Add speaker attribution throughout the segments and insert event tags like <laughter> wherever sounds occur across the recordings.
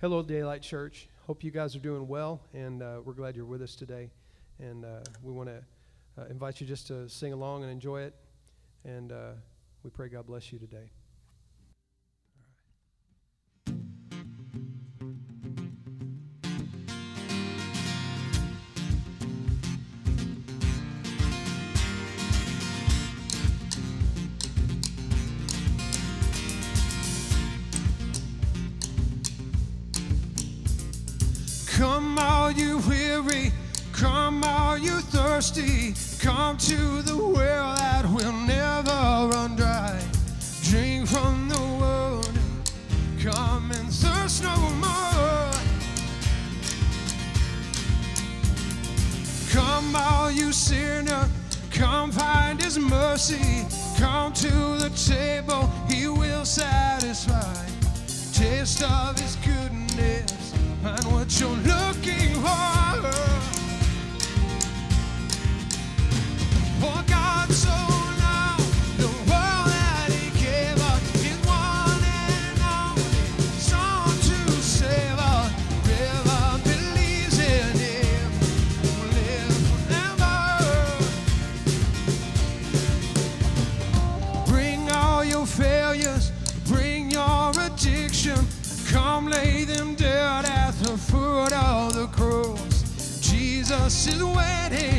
Speaker 1: Hello, Daylight Church. Hope you guys are doing well, and uh, we're glad you're with us today. And uh, we want to uh, invite you just to sing along and enjoy it. And uh, we pray God bless you today. Are you weary, come all you thirsty, come to the well that will never run dry. Drink from the world, come and thirst no more. Come all you sinner, come find his mercy, come to the table, he will satisfy. Taste of his goodness and what your love she's waiting.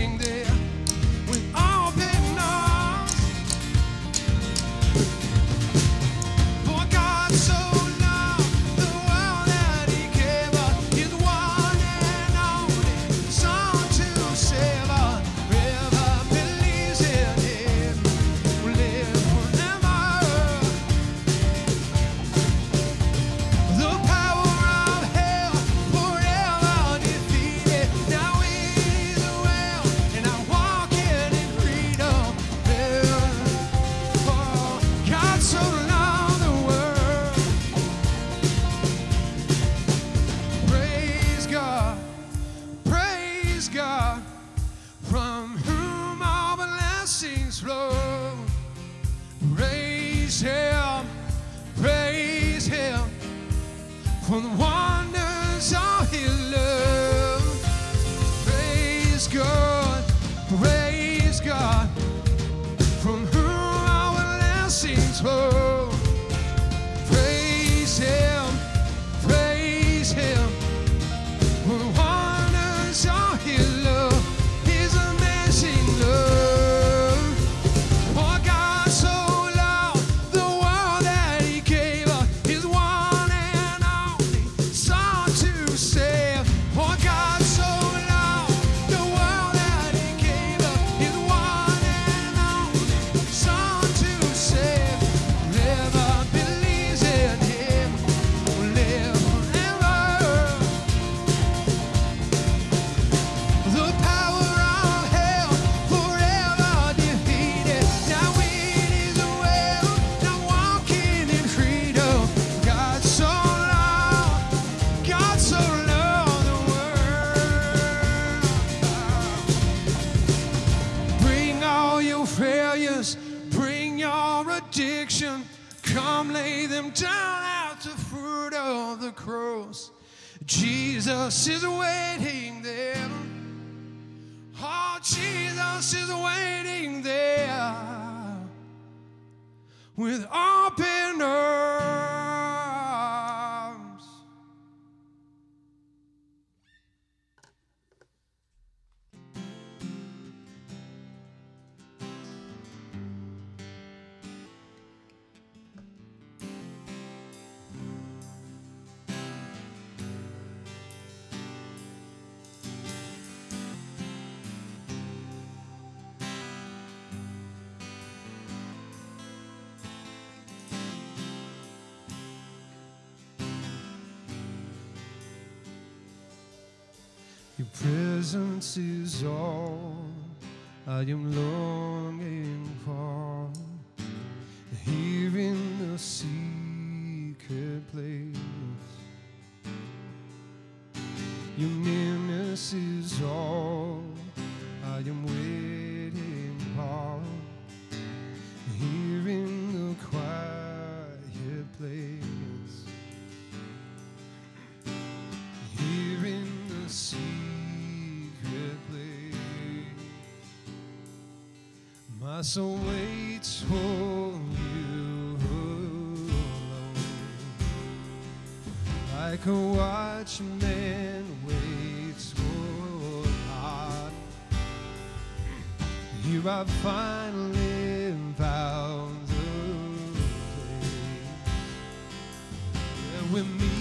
Speaker 1: God from whom our blessings flow. Oh. Jesus is waiting there. Oh, Jesus is waiting there with all. presence is all I am, Lord. like a watchman waits for God. Here I finally found a place where we meet.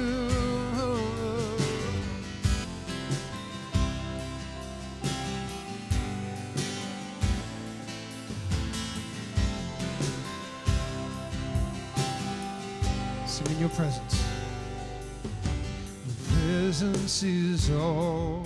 Speaker 1: presence. The presence is all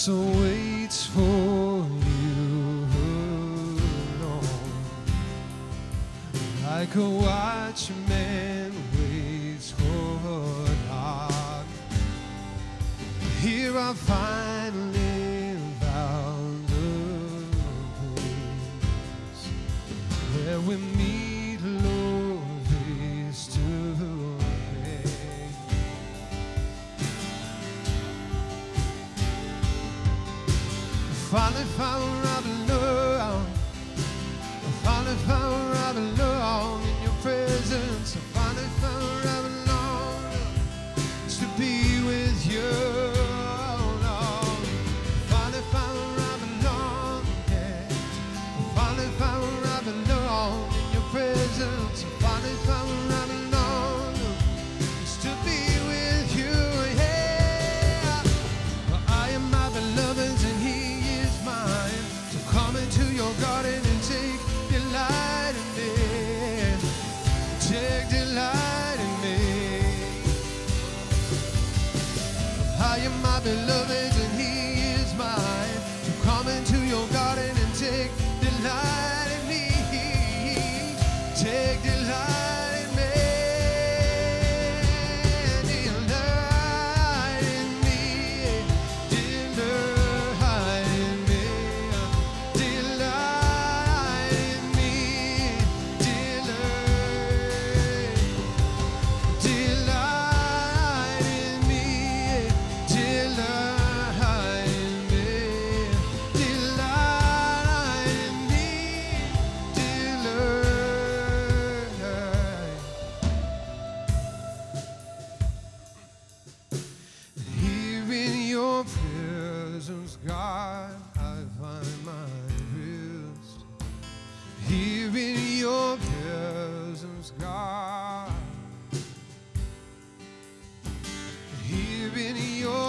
Speaker 1: So waits for you. alone, Like a watchman.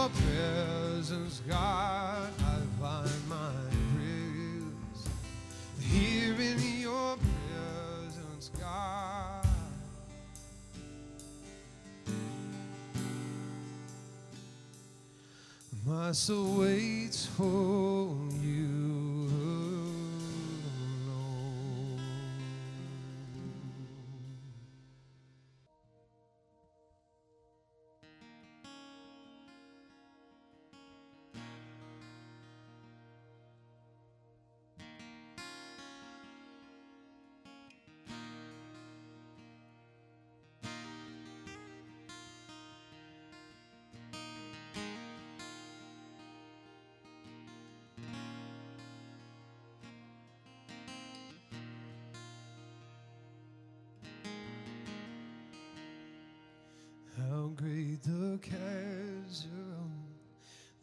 Speaker 1: your presence, God, I find my praise. Here in your presence, God. My soul waits for you.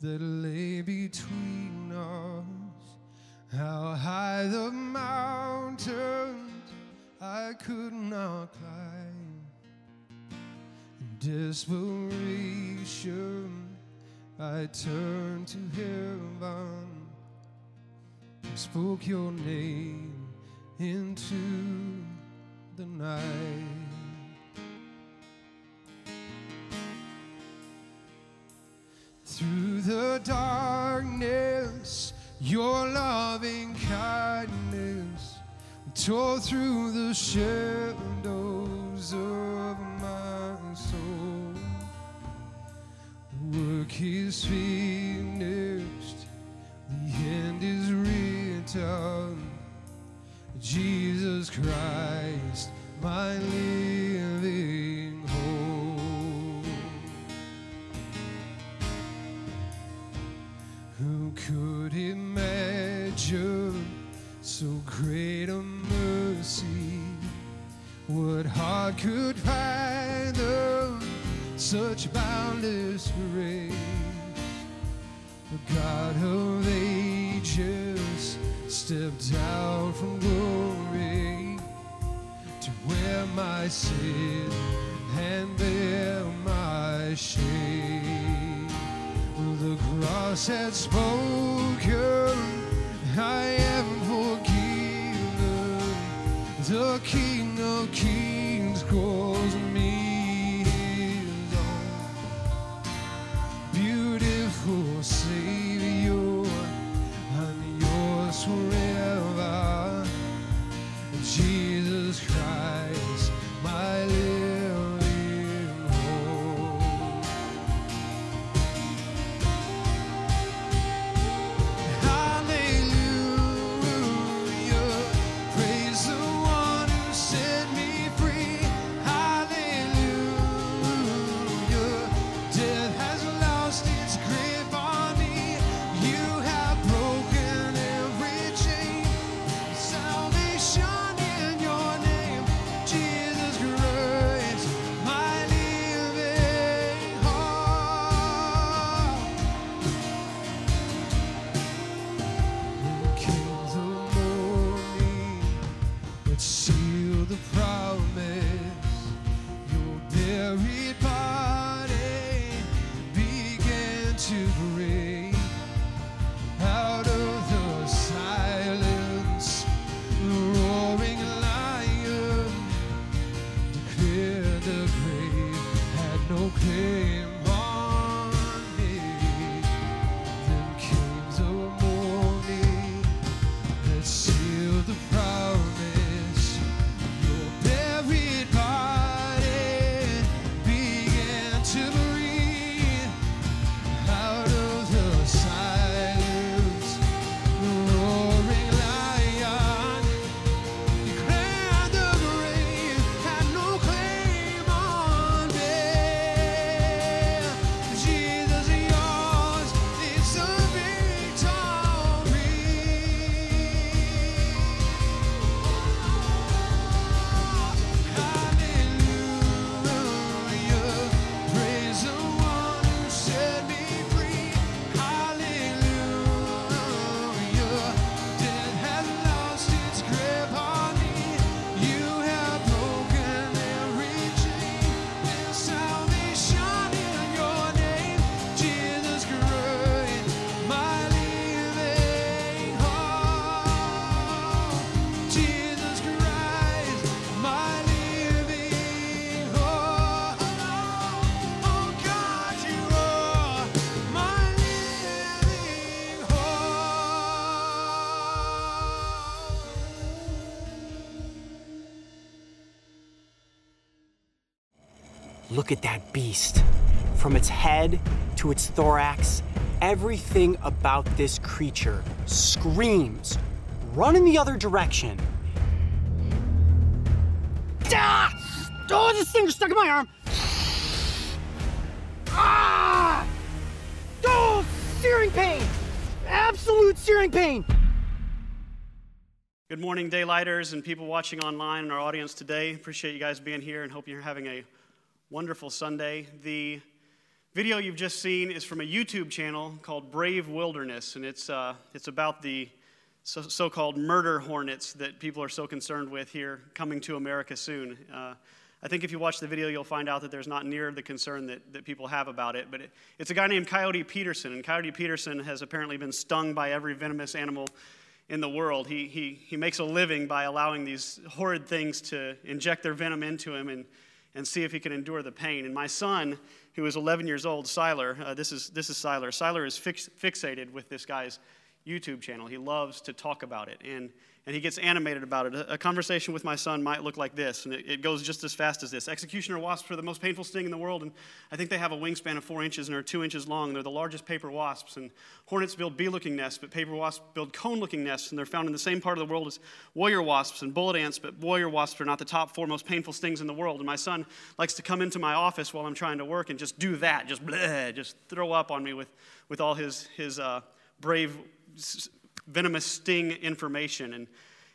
Speaker 1: That lay between us. How high the mountains I could not climb. In desperation, I turned to heaven and spoke your name into the night. Through the darkness, your loving kindness tore through the shadows of my soul. Work is finished, the end is written. Jesus Christ, my living could imagine so great a mercy? What heart could fathom such boundless grace? The God of ages stepped out from glory to wear my sin and bear my shame. Cross had spoken, I am forgiven. The King of Kings calls me
Speaker 2: Look at that beast. From its head to its thorax, everything about this creature screams, run in the other direction. Ah! Oh, this thing is stuck in my arm. Ah! Oh, searing pain! Absolute searing pain!
Speaker 3: Good morning, Daylighters and people watching online and our audience today. Appreciate you guys being here and hope you're having a wonderful Sunday. The video you've just seen is from a YouTube channel called Brave Wilderness, and it's, uh, it's about the so called murder hornets that people are so concerned with here coming to America soon. Uh, I think if you watch the video, you'll find out that there's not near the concern that, that people have about it. But it, it's a guy named Coyote Peterson, and Coyote Peterson has apparently been stung by every venomous animal in the world. He, he, he makes a living by allowing these horrid things to inject their venom into him and, and see if he can endure the pain. And my son, who is 11 years old, Siler, uh, this, is, this is Siler. Siler is fix, fixated with this guy's YouTube channel. He loves to talk about it. And and he gets animated about it. A, conversation with my son might look like this, and it, it, goes just as fast as this. Executioner wasps are the most painful sting in the world, and I think they have a wingspan of four inches and are two inches long. They're the largest paper wasps, and hornets build bee looking nests, but paper wasps build cone looking nests, and they're found in the same part of the world as warrior wasps and bullet ants, but warrior wasps are not the top four most painful stings in the world. And my son likes to come into my office while I'm trying to work and just do that, just bleh, just throw up on me with, with all his, his uh, brave venomous sting information. And,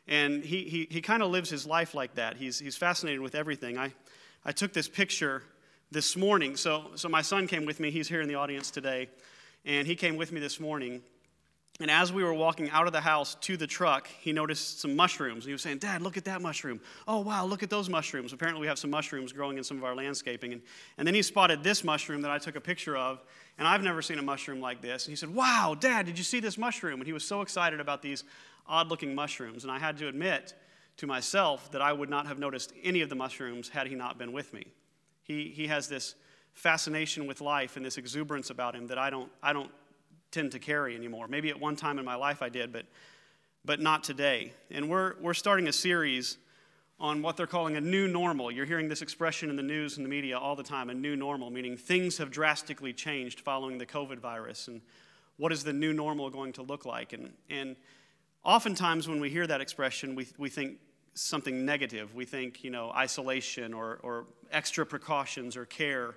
Speaker 3: and he, he, he kind of lives his life like that. He's, he's fascinated with everything. I, I took this picture this morning. So, so my son came with me. He's here in the audience today. And he came with me this morning. And as we were walking out of the house to the truck, he noticed some mushrooms. He was saying, Dad, look at that mushroom. Oh, wow, look at those mushrooms. Apparently, we have some mushrooms growing in some of our landscaping. And, and then he spotted this mushroom that I took a picture of. And I've never seen a mushroom like this. And he said, Wow, Dad, did you see this mushroom? And he was so excited about these odd looking mushrooms. And I had to admit to myself that I would not have noticed any of the mushrooms had he not been with me. He, he has this fascination with life and this exuberance about him that I don't, I don't tend to carry anymore. Maybe at one time in my life I did, but, but not today. And we're, we're starting a series on what they're calling a new normal. You're hearing this expression in the news and the media all the time a new normal, meaning things have drastically changed following the COVID virus. And what is the new normal going to look like? And, and oftentimes when we hear that expression, we, we think something negative. We think, you know, isolation or, or extra precautions or care.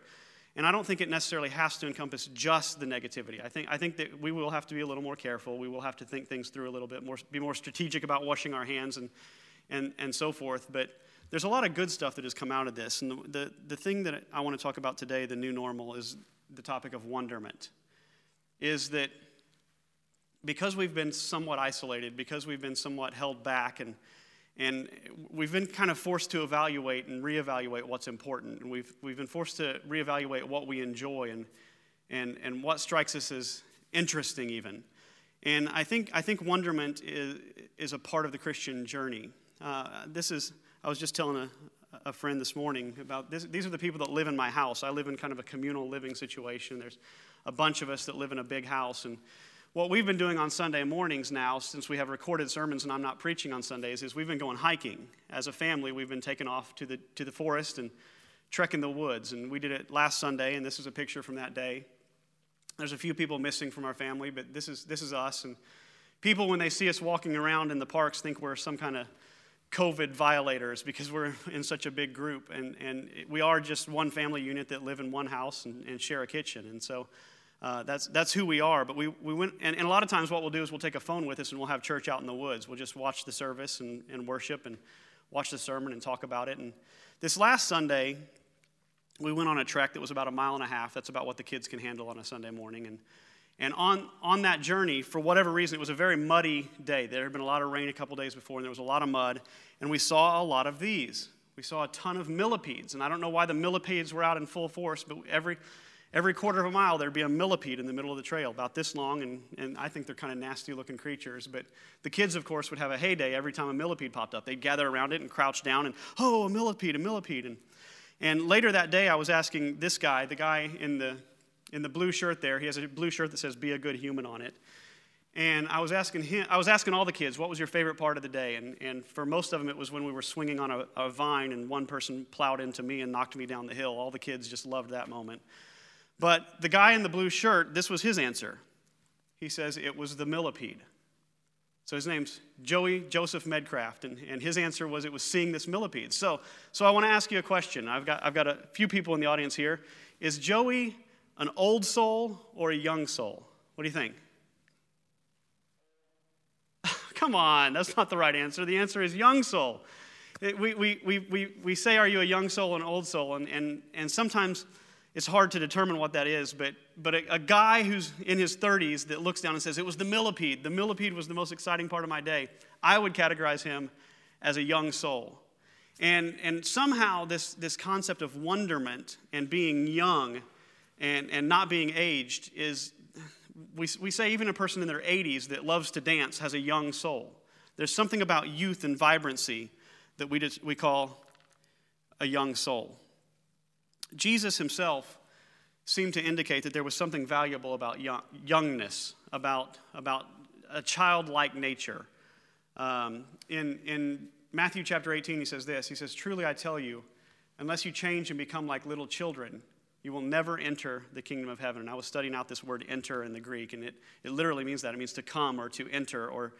Speaker 3: And I don't think it necessarily has to encompass just the negativity. I think, I think that we will have to be a little more careful. We will have to think things through a little bit more, be more strategic about washing our hands and, and, and so forth. But there's a lot of good stuff that has come out of this. And the, the, the thing that I want to talk about today, the new normal, is the topic of wonderment. Is that because we've been somewhat isolated, because we've been somewhat held back and and we've been kind of forced to evaluate and reevaluate what's important. And we've, we've been forced to reevaluate what we enjoy and, and, and what strikes us as interesting, even. And I think, I think wonderment is, is a part of the Christian journey. Uh, this is, I was just telling a, a friend this morning about this. These are the people that live in my house. I live in kind of a communal living situation. There's a bunch of us that live in a big house. And what we've been doing on Sunday mornings now, since we have recorded sermons and I'm not preaching on Sundays, is we've been going hiking. As a family, we've been taken off to the, to the forest and trekking the woods. And we did it last Sunday, and this is a picture from that day. There's a few people missing from our family, but this is, this is us. And people, when they see us walking around in the parks, think we're some kind of COVID violators because we're <laughs> in such a big group. And, and we are just one family unit that live in one house and, and share a kitchen. And so uh, that's, that's who we are. But we, we went, and, and, a lot of times what we'll do is we'll take a phone with us and we'll have church out in the woods. We'll just watch the service and, and worship and watch the sermon and talk about it. And this last Sunday, we went on a trek that was about a mile and a half. That's about what the kids can handle on a Sunday morning. And, and on, on that journey, for whatever reason, it was a very muddy day. There had been a lot of rain a couple days before, and there was a lot of mud. And we saw a lot of these. We saw a ton of millipedes. And I don't know why the millipedes were out in full force, but every, Every quarter of a mile, there'd be a millipede in the middle of the trail, about this long, and, and I think they're kind of nasty looking creatures. But the kids, of course, would have a heyday every time a millipede popped up. They'd gather around it and crouch down and, oh, a millipede, a millipede. And, and later that day, I was asking this guy, the guy in the, in the blue shirt there, he has a blue shirt that says, be a good human on it. And I was asking him, I was asking all the kids, what was your favorite part of the day? And, and for most of them, it was when we were swinging on a, a vine and one person plowed into me and knocked me down the hill. All the kids just loved that moment. But the guy in the blue shirt, this was his answer. He says it was the millipede. So his name's Joey Joseph Medcraft, and, and his answer was it was seeing this millipede. So, so I want to ask you a question. I've got, I've got a few people in the audience here. Is Joey an old soul or a young soul? What do you think? <laughs> Come on, that's not the right answer. The answer is young soul. we, we, we, we, we say, Are you a young soul or an old soul? And, and, and sometimes it's hard to determine what that is, but, but a, a, guy who's in his 30s that looks down and says, It was the millipede. The millipede was the most exciting part of my day. I would categorize him as a young soul. And, and somehow, this, this concept of wonderment and being young and, and not being aged is, we, we say even a person in their 80s that loves to dance has a young soul. There's something about youth and vibrancy that we, just, we call a young soul. Jesus himself seemed to indicate that there was something valuable about young, youngness, about, about a childlike nature. Um, in, in Matthew chapter 18, he says this He says, Truly I tell you, unless you change and become like little children, you will never enter the kingdom of heaven. And I was studying out this word enter in the Greek, and it, it literally means that. It means to come or to enter or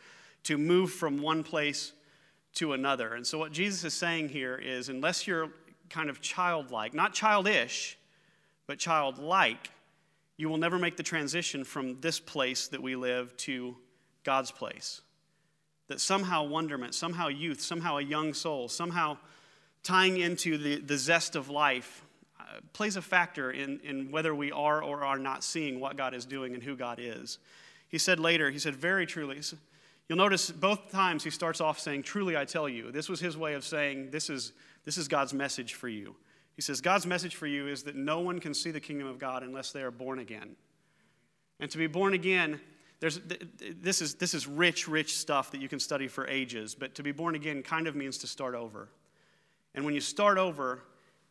Speaker 3: to move from one place to another. And so, what Jesus is saying here is unless you're kind of childlike, not childish, but childlike, you will never make the transition from this place that we live to God's place that somehow wonderment, somehow youth, somehow a young soul, somehow tying into the, the zest of life plays a factor in, in whether we are or are not seeing what God is doing and who God is. He said later, he said, very truly, you'll notice both times he starts off saying, Truly I tell you. This was his way of saying, This is, this is God's message for you. He says, God's message for you is that no one can see the kingdom of God unless they are born again. And to be born again there's, this, is, this is rich, rich stuff that you can study for ages, but to be born again kind of means to start over. And when you start over,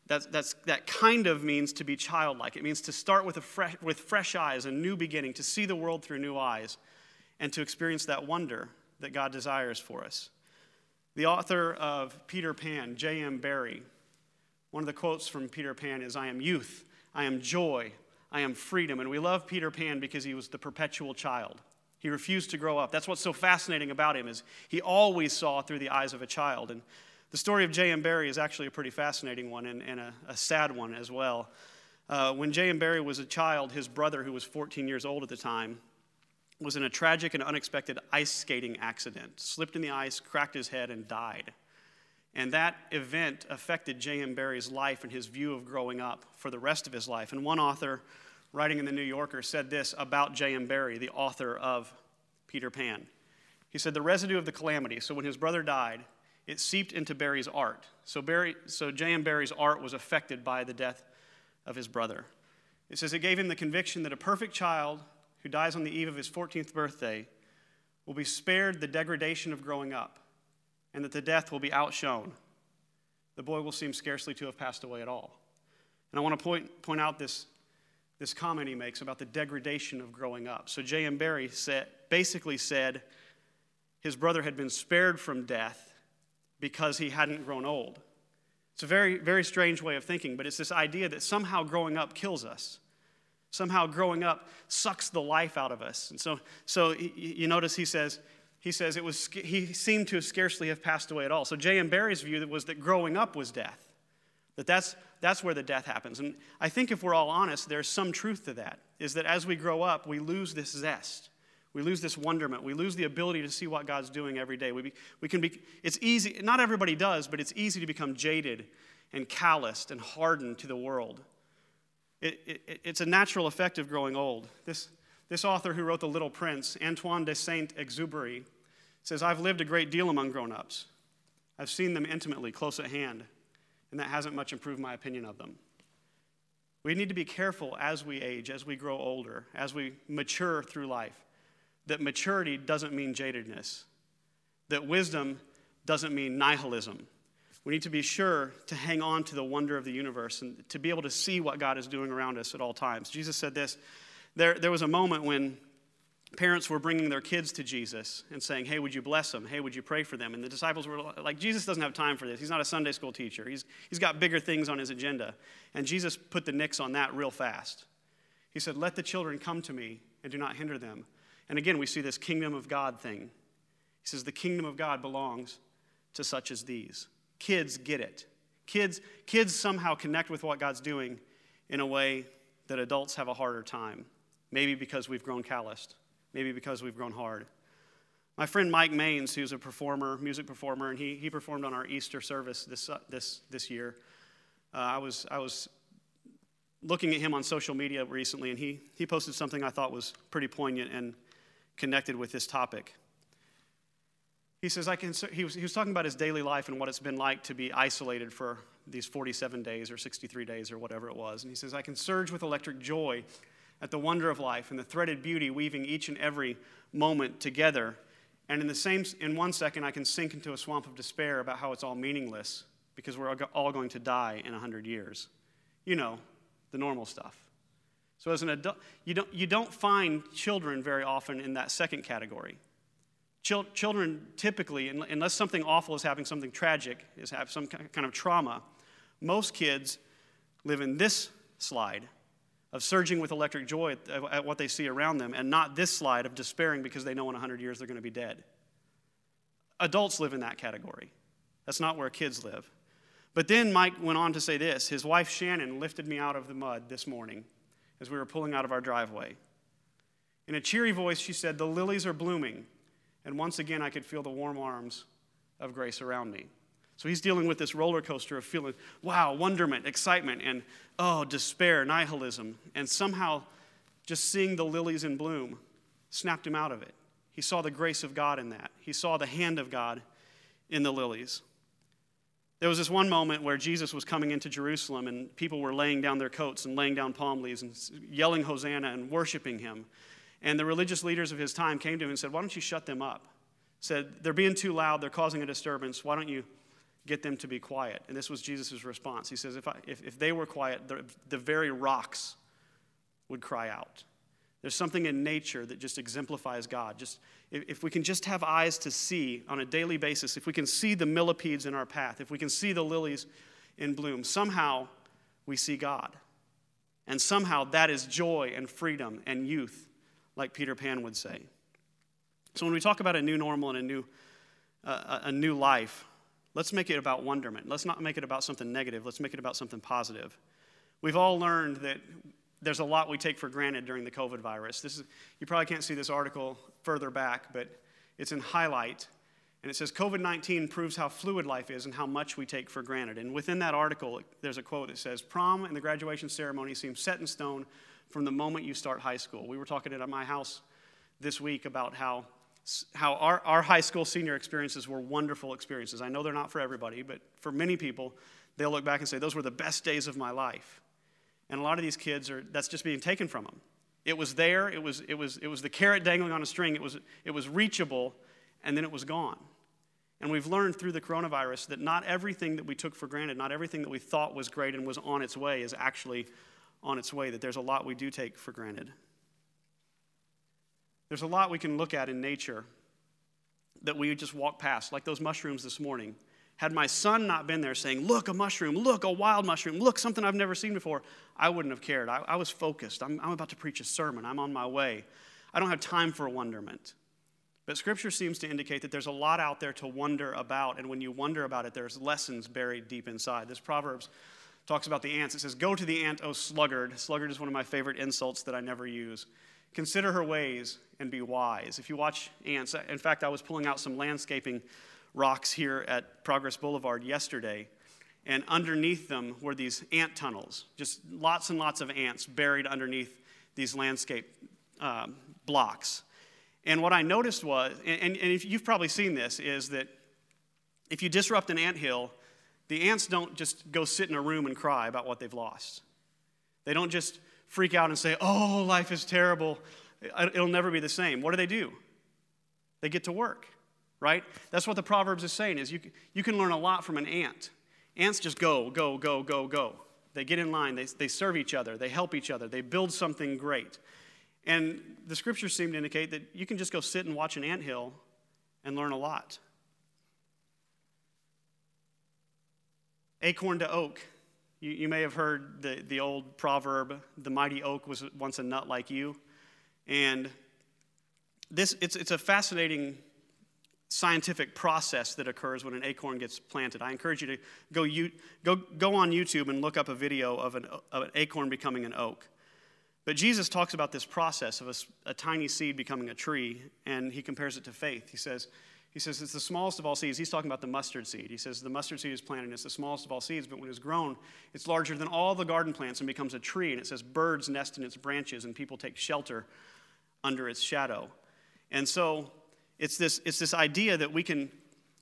Speaker 3: that's, that's, that kind of means to be childlike. It means to start with, a fresh, with fresh eyes, a new beginning, to see the world through new eyes, and to experience that wonder that God desires for us. The author of Peter Pan, J.M. Barrie, one of the quotes from Peter Pan is I am youth, I am joy, I am freedom. And we love Peter Pan because he was the perpetual child. He refused to grow up. That's what's so fascinating about him is he always saw through the eyes of a child. And the story of J.M. Barrie is actually a pretty fascinating one and, and a, a, sad one as well. Uh, when J.M. Barrie was a child, his brother, who was 14 years old at the time, was in a tragic and unexpected ice skating accident, slipped in the ice, cracked his head, and died. And that event affected J.M. Barrie's life and his view of growing up for the rest of his life. And one author writing in the New Yorker, said this about J.M. Barrie, the author of Peter Pan. He said, The residue of the calamity, so when his brother died, it seeped into Barrie's art. So, Barrie, so J.M. Barrie's art was affected by the death of his brother. It says it gave him the conviction that a perfect child who dies on the eve of his 14th birthday will be spared the degradation of growing up, and that the death will be outshone. The boy will seem scarcely to have passed away at all. And I want to point, point out this this comment he makes about the degradation of growing up. So J.M. Barrie said, basically said his brother had been spared from death because he hadn't grown old. It's a very, very strange way of thinking, but it's this idea that somehow growing up kills us. Somehow growing up sucks the life out of us. And so, so you notice he says, he says it was, he seemed to scarcely have passed away at all. So J.M. Barrie's view was that growing up was death. That that's, that's where the death happens. And I think if we're all honest, there's some truth to that, is that as we grow up, we lose this zest. We lose this wonderment. We lose the ability to see what God's doing every day. We, be, we can be, it's easy, not everybody does, but it's easy to become jaded and calloused and hardened to the world. It, it, it's a natural effect of growing old. This, this author who wrote The Little Prince, Antoine de Saint Exupery, says, I've lived a great deal among grown ups. I've seen them intimately, close at hand and that hasn't much improved my opinion of them. We need to be careful as we age, as we grow older, as we mature through life, that maturity doesn't mean jadedness, that wisdom doesn't mean nihilism. We need to be sure to hang on to the wonder of the universe and to be able to see what God is doing around us at all times. Jesus said this there, there was a moment when parents were bringing their kids to Jesus and saying, Hey, would you bless them? Hey, would you pray for them? And the disciples were like, Jesus doesn't have time for this. He's not a Sunday school teacher, he's, he's got bigger things on his agenda. And Jesus put the nix on that real fast. He said, Let the children come to me and do not hinder them. And again, we see this kingdom of God thing. He says, The kingdom of God belongs to such as these. Kids get it. Kids, kids somehow connect with what God's doing in a way that adults have a harder time. Maybe because we've grown calloused maybe because we've grown hard. My friend Mike Maines, who's a performer, music performer, and he, he performed on our Easter service this, uh, this, this year. Uh, I, was, I was looking at him on social media recently, and he, he posted something I thought was pretty poignant and connected with this topic. He says, I can, he, was, he was talking about his daily life and what it's been like to be isolated for these 47 days or 63 days or whatever it was. And he says, I can surge with electric joy at the wonder of life and the threaded beauty weaving each and every moment together. And in the same, in one second, I can sink into a swamp of despair about how it's all meaningless because we're all going to die in 100 years. You know, the normal stuff. So as an adult, you don't, you don't find children very often in that second category. Chil- children typically, unless something awful is happening, something tragic is have some kind of trauma, most kids live in this slide of surging with electric joy at, at what they see around them, and not this slide of despairing because they know in 100 years they're going to be dead. Adults live in that category. That's not where kids live. But then Mike went on to say this his wife Shannon lifted me out of the mud this morning as we were pulling out of our driveway. In a cheery voice, she said, The lilies are blooming. And once again, I could feel the warm arms of grace around me. So he's dealing with this roller coaster of feeling, wow, wonderment, excitement, and oh, despair, nihilism. And somehow, just seeing the lilies in bloom snapped him out of it. He saw the grace of God in that, he saw the hand of God in the lilies. There was this one moment where Jesus was coming into Jerusalem and people were laying down their coats and laying down palm leaves and yelling Hosanna and worshiping him. And the religious leaders of his time came to him and said, Why don't you shut them up? Said, They're being too loud, they're causing a disturbance. Why don't you get them to be quiet? And this was Jesus' response. He says, If, I, if, if they were quiet, the, the very rocks would cry out. There's something in nature that just exemplifies God. Just if we can just have eyes to see on a daily basis, if we can see the millipedes in our path, if we can see the lilies in bloom, somehow we see God. And somehow that is joy and freedom and youth, like Peter Pan would say. So when we talk about a new normal and a new, uh, a new life, let's make it about wonderment. Let's not make it about something negative. Let's make it about something positive. We've all learned that there's a lot we take for granted during the COVID virus. This is, you probably can't see this article further back, but it's in highlight. And it says COVID 19 proves how fluid life is and how much we take for granted. And within that article, there's a quote that says Prom and the graduation ceremony seem set in stone from the moment you start high school. We were talking at my house this week about how, how our, our high school senior experiences were wonderful experiences. I know they're not for everybody, but for many people, they'll look back and say, Those were the best days of my life. And a lot of these kids are, that's just being taken from them. It was there, it was, it was, it was the carrot dangling on a string, it was, it was reachable, and then it was gone. And we've learned through the coronavirus that not everything that we took for granted, not everything that we thought was great and was on its way is actually on its way, that there's a lot we do take for granted. There's a lot we can look at in nature that we just walk past, like those mushrooms this morning. Had my son not been there saying, Look, a mushroom, look, a wild mushroom, look, something I've never seen before, I wouldn't have cared. I, I was focused. I'm, I'm about to preach a sermon, I'm on my way. I don't have time for wonderment. But scripture seems to indicate that there's a lot out there to wonder about, and when you wonder about it, there's lessons buried deep inside. This Proverbs talks about the ants. It says, Go to the ant, O sluggard. Sluggard is one of my favorite insults that I never use. Consider her ways and be wise. If you watch ants, in fact, I was pulling out some landscaping rocks here at Progress Boulevard yesterday, and underneath them were these ant tunnels, just lots and lots of ants buried underneath these landscape um, blocks. And what I noticed was, and, and if you've probably seen this, is that if you disrupt an ant hill, the ants don't just go sit in a room and cry about what they've lost. They don't just freak out and say, oh, life is terrible. It'll never be the same. What do they do? They get to work right? That's what the Proverbs is saying is you, you can learn a lot from an ant. Ants just go, go, go, go, go. They get in line, they, they serve each other, they help each other, they build something great. And the scriptures seem to indicate that you can just go sit and watch an ant hill and learn a lot. Acorn to oak. You, you may have heard the, the old proverb, the mighty oak was once a nut like you. And this, it's, it's a fascinating scientific process that occurs when an acorn gets planted. I encourage you to go, you, go, go on YouTube and look up a video of an, of an acorn becoming an oak. But Jesus talks about this process of a, a, tiny seed becoming a tree, and he compares it to faith. He says, He says it's the smallest of all seeds. He's talking about the mustard seed. He says the mustard seed is planted, and it's the smallest of all seeds, but when it's grown, it's larger than all the garden plants and becomes a tree. And it says birds nest in its branches, and people take shelter under its shadow. And so it's this, it's this idea that we can,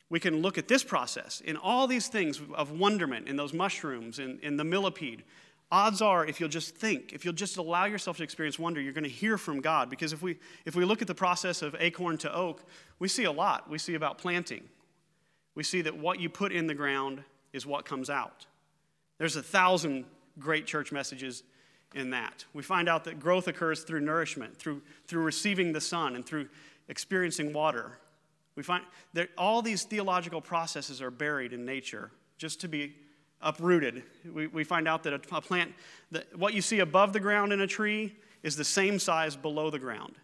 Speaker 3: we can look at this process in all these things of wonderment, in those mushrooms, in, in the millipede. Odds are, if you'll just think, if you'll just allow yourself to experience wonder, you're going to hear from God. Because if we, if we look at the process of acorn to oak, we see a lot. We see about planting. We see that what you put in the ground is what comes out. There's a thousand great church messages in that. We find out that growth occurs through nourishment, through, through receiving the sun, and through experiencing water. We find that all these theological processes are buried in nature just to be uprooted. We, we find out that a, a plant, that what you see above the ground in a tree is the same size below the ground.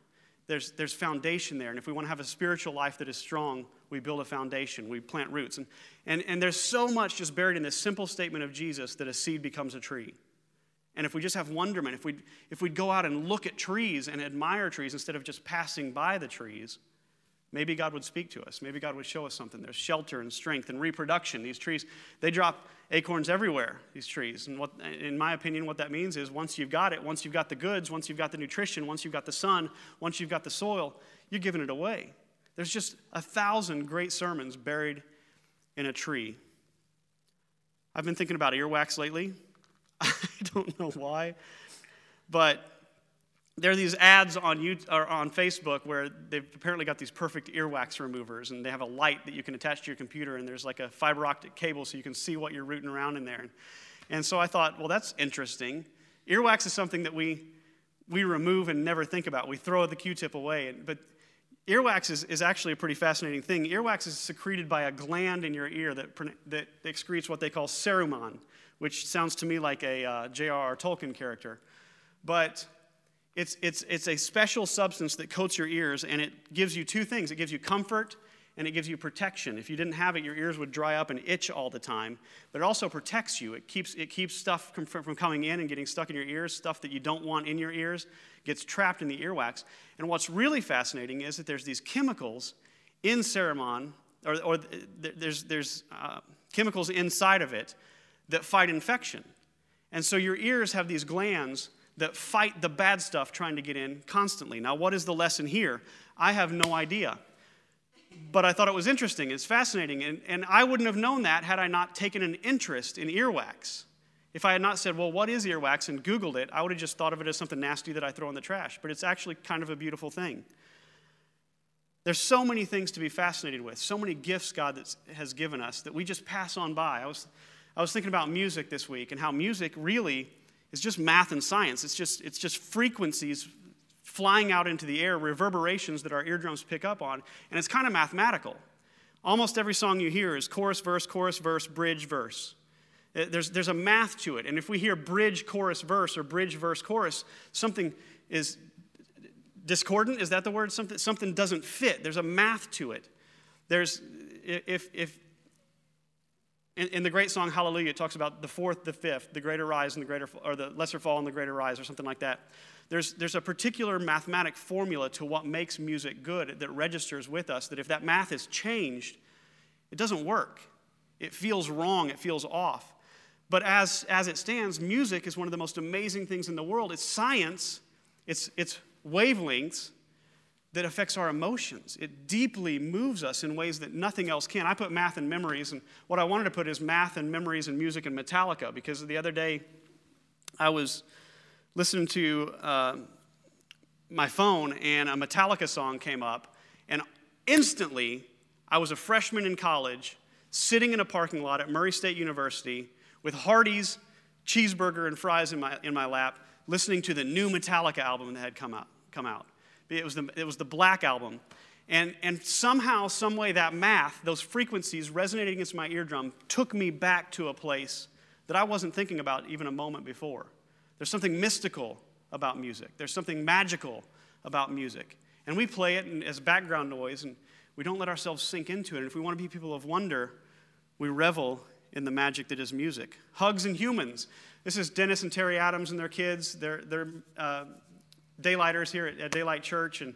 Speaker 3: There's, there's foundation there. And if we want to have a spiritual life that is strong, we build a foundation, we plant roots. And, and, and there's so much just buried in this simple statement of Jesus that a seed becomes a tree. And if we just have wonderment, if we'd, if we'd go out and look at trees and admire trees instead of just passing by the trees, maybe God would speak to us. Maybe God would show us something. There's shelter and strength and reproduction. These trees, they drop acorns everywhere, these trees. And what, in my opinion, what that means is once you've got it, once you've got the goods, once you've got the nutrition, once you've got the sun, once you've got the soil, you're giving it away. There's just a thousand great sermons buried in a tree. I've been thinking about earwax lately. <laughs> I don't know why, but there are these ads on, YouTube, or on Facebook where they've apparently got these perfect earwax removers, and they have a light that you can attach to your computer, and there's like a fiber optic cable so you can see what you're rooting around in there. And so I thought, well, that's interesting. Earwax is something that we, we remove and never think about. We throw the Q tip away. But earwax is, is actually a pretty fascinating thing. Earwax is secreted by a gland in your ear that, that excretes what they call cerumen, which sounds to me like a uh, J.R.R. Tolkien character. But it's, it's, it's a special substance that coats your ears, and it gives you two things it gives you comfort and it gives you protection. If you didn't have it, your ears would dry up and itch all the time. But it also protects you. It keeps, it keeps stuff from, from coming in and getting stuck in your ears, stuff that you don't want in your ears gets trapped in the earwax. And what's really fascinating is that there's these chemicals in cerumen, or, or there's, there's uh, chemicals inside of it that fight infection. And so your ears have these glands that fight the bad stuff trying to get in constantly. Now, what is the lesson here? I have no idea. But I thought it was interesting, it's fascinating, and, and I wouldn't have known that had I not taken an interest in earwax. If I had not said, well, what is earwax, and Googled it, I would have just thought of it as something nasty that I throw in the trash. But it's actually kind of a beautiful thing. There's so many things to be fascinated with, so many gifts God has given us that we just pass on by. I was, I was thinking about music this week and how music really is just math and science. It's just, it's just frequencies flying out into the air, reverberations that our eardrums pick up on, and it's kind of mathematical. Almost every song you hear is chorus, verse, chorus, verse, bridge, verse. Uh, there's, there's a math to it. And if we hear bridge, chorus, verse, or bridge, verse, chorus, something is discordant. Is that the word? Something, something doesn't fit. There's a math to it. There's, if, if, in, in, the great song Hallelujah, it talks about the fourth, the fifth, the greater rise and the greater, or the lesser fall and the greater rise, or something like that. There's, there's a particular mathematic formula to what makes music good that registers with us that if that math is changed, it doesn't work. It feels wrong, it feels off. But as, as it stands, music is one of the most amazing things in the world. It's science, it's, it's wavelengths, that affects our emotions. It deeply moves us in ways that nothing else can. I put math and memories, and what I wanted to put is math and memories and music and Metallica, because the other day I was listening to uh, my phone and a Metallica song came up, and instantly I was a freshman in college sitting in a parking lot at Murray State University with Hardee's cheeseburger and fries in my, in my lap, listening to the new Metallica album that had come out. Come out. It was the, it was the Black Album. And, and somehow, some way, that math, those frequencies resonating against my eardrum, took me back to a place that I wasn't thinking about even a moment before. There's something mystical about music, there's something magical about music. And we play it as background noise, and we don't let ourselves sink into it. And if we want to be people of wonder, we revel in the magic that is music. Hugs and Humans. This is Dennis and Terry Adams and their kids. They're, they're uh, daylighters here at, at Daylight Church, and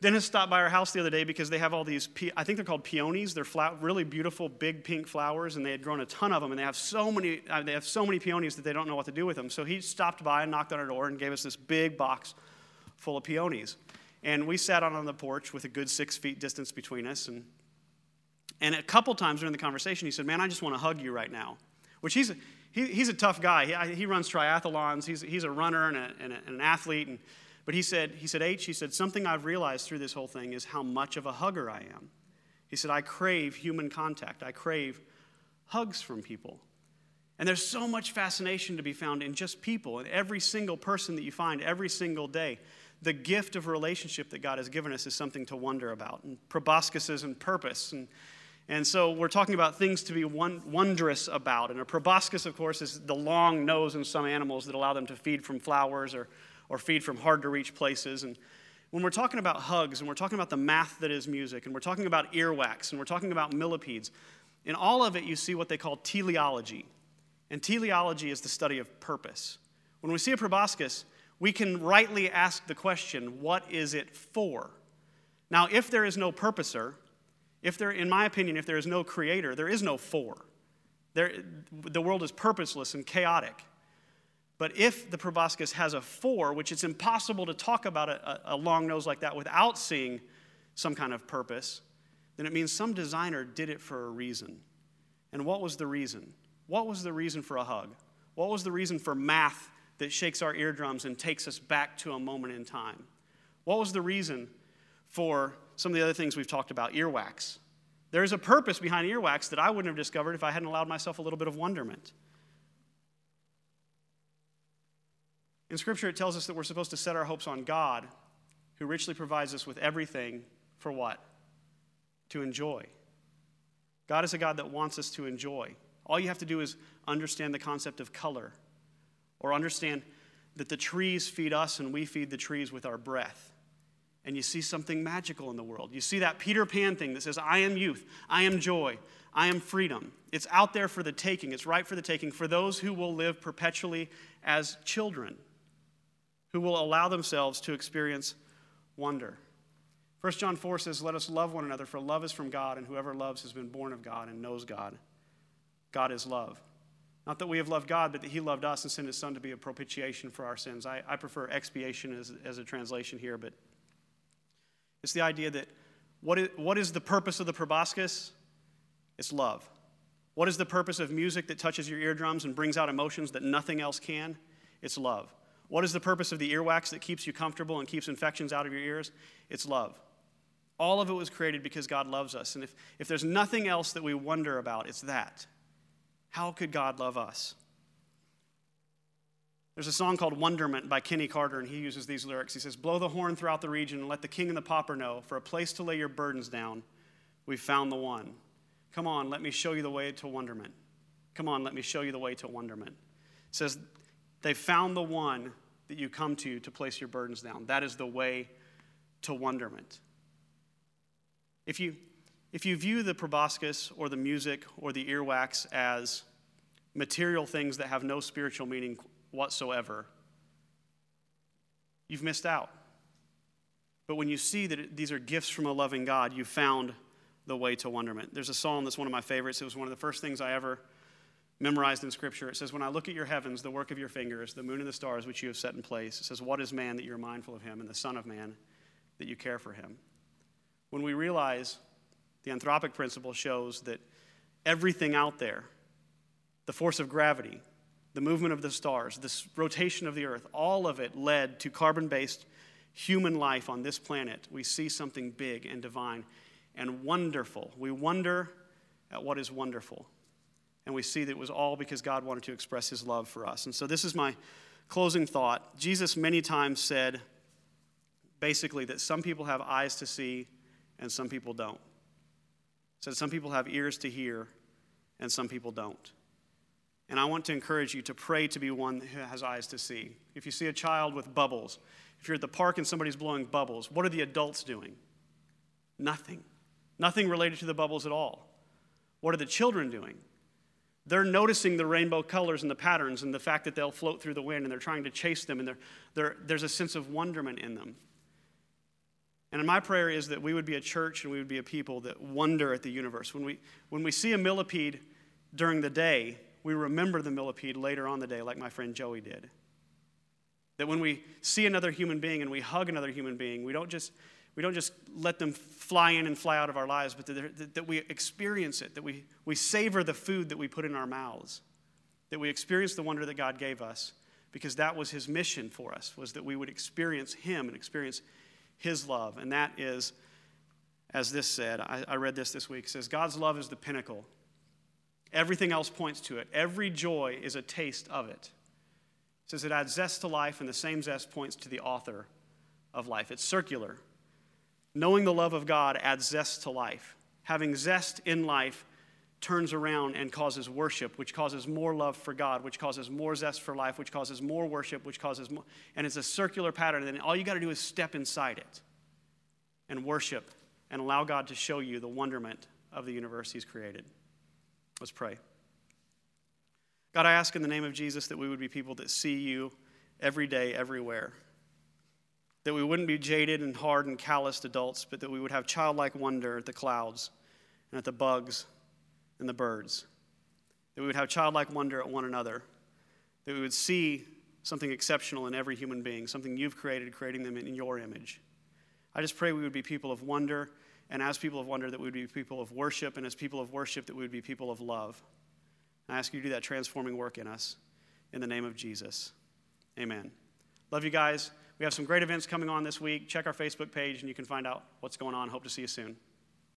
Speaker 3: Dennis stopped by our house the other day because they have all these, I think they're called peonies. They're really beautiful, big pink flowers, and they had grown a ton of them. And they have so many, uh, they have so many peonies that they don't know what to do with them. So he stopped by and knocked on our door and gave us this big box full of peonies. And we sat out on the porch with a good six feet distance between us. And, and a couple times during the conversation, he said, Man, I just want to hug you right now. Which he's he, he's a tough guy. He, he runs triathlons, he's, he's a runner and, a, and, a, and an athlete. And, but he said, he said, H, he said, something I've realized through this whole thing is how much of a hugger I am. He said, I crave human contact. I crave hugs from people. And there's so much fascination to be found in just people and every single person that you find every single day. The gift of relationship that God has given us is something to wonder about. And proboscises and purpose. And, and so we're talking about things to be wondrous about. And a proboscis, of course, is the long nose in some animals that allow them to feed from flowers or or feed from hard to reach places. And when we're talking about hugs and we're talking about the math that is music and we're talking about earwax and we're talking about millipedes, in all of it you see what they call teleology. And teleology is the study of purpose. When we see a proboscis, we can rightly ask the question, what is it for? Now, if there is no purposer, if there, in my opinion, if there is no creator, there is no for. There, the world is purposeless and chaotic. But if the proboscis has a for, which it's impossible to talk about a, a, long nose like that without seeing some kind of purpose, then it means some designer did it for a reason. And what was the reason? What was the reason for a hug? What was the reason for math that shakes our eardrums and takes us back to a moment in time? What was the reason for some of the other things we've talked about, earwax? There's a purpose behind earwax that I wouldn't have discovered if I hadn't allowed myself a little bit of wonderment. In Scripture, it tells us that we're supposed to set our hopes on God, who richly provides us with everything for what? To enjoy. God is a God that wants us to enjoy. All you have to do is understand the concept of color, or understand that the trees feed us and we feed the trees with our breath. And you see something magical in the world. You see that Peter Pan thing that says, I am youth, I am joy, I am freedom. It's out there for the taking, it's right for the taking for those who will live perpetually as children who will allow themselves to experience wonder. 1 John 4 says, Let us love one another, for love is from God, and whoever loves has been born of God and knows God. God is love. Not that we have loved God, but that He loved us and sent His Son to be a propitiation for our sins. I, I prefer expiation as, as a translation here, but it's the idea that what is, what is the purpose of the proboscis? It's love. What is the purpose of music that touches your eardrums and brings out emotions that nothing else can? It's love. What is the purpose of the earwax that keeps you comfortable and keeps infections out of your ears? It's love. All of it was created because God loves us. And if, if there's nothing else that we wonder about, it's that. How could God love us? There's a song called Wonderment by Kenny Carter, and he uses these lyrics. He says, Blow the horn throughout the region and let the king and the pauper know, for a place to lay your burdens down, we've found the one. Come on, let me show you the way to wonderment. Come on, let me show you the way to wonderment. It says, they found the one that you come to to place your burdens down. That is the way to wonderment. If you, if you view the proboscis or the music or the earwax as material things that have no spiritual meaning whatsoever, you've missed out. But when you see that these are gifts from a loving God, you found the way to wonderment. There's a psalm that's one of my favorites. It was one of the first things I ever memorized in Scripture. It says, When I look at your heavens, the work of your fingers, the moon and the stars which you have set in place, it says, What is man that you're mindful of him, and the Son of Man that you care for him? When we realize the anthropic principle shows that everything out there, the force of gravity, the movement of the stars, this rotation of the earth, all of it led to carbon based human life on this planet. We see something big and divine and wonderful. We wonder at what is wonderful. And we see that it was all because God wanted to express his love for us. And so this is my closing thought. Jesus many times said basically that some people have eyes to see and some people don't. Said some people have ears to hear and some people don't. And I want to encourage you to pray to be one who has eyes to see. If you see a child with bubbles, if you're at the park and somebody's blowing bubbles, what are the adults doing? Nothing. Nothing related to the bubbles at all. What are the children doing? They're noticing the rainbow colors and the patterns and the fact that they'll float through the wind and they're trying to chase them and they're, they're, there's a sense of wonderment in them. And my prayer is that we would be a church and we would be a people that wonder at the universe. When we, when we see a millipede during the day, we remember the millipede later on the day, like my friend Joey did. That when we see another human being and we hug another human being, we don't just, we don't just let them fly in and fly out of our lives, but that, that we experience it, that we, we savor the food that we put in our mouths, that we experience the wonder that God gave us, because that was his mission for us, was that we would experience him and experience his love. And that is, as this said, I, I read this this week, says, God's love is the pinnacle. Everything else points to it. Every joy is a taste of it. It says it adds zest to life, and the same zest points to the author of life. It's circular. Knowing the love of God adds zest to life. Having zest in life turns around and causes worship, which causes more love for God, which causes more zest for life, which causes more worship, which causes more. And it's a circular pattern. And all you got to do is step inside it and worship and allow God to show you the wonderment of the universe He's created. Let's pray. God, I ask in the name of Jesus that we would be people that see you every day, everywhere. That we wouldn't be jaded and hard and calloused adults, but that we would have childlike wonder at the clouds and at the bugs and the birds. That we would have childlike wonder at one another. That we would see something exceptional in every human being, something you've created, creating them in your image. I just pray we would be people of wonder, and as people of wonder, that we would be people of worship, and as people of worship, that we would be people of love. I ask you to do that transforming work in us. In the name of Jesus. Amen. Love you guys. We have some great events coming on this week. Check our Facebook page and you can find out what's going on. Hope to see you soon.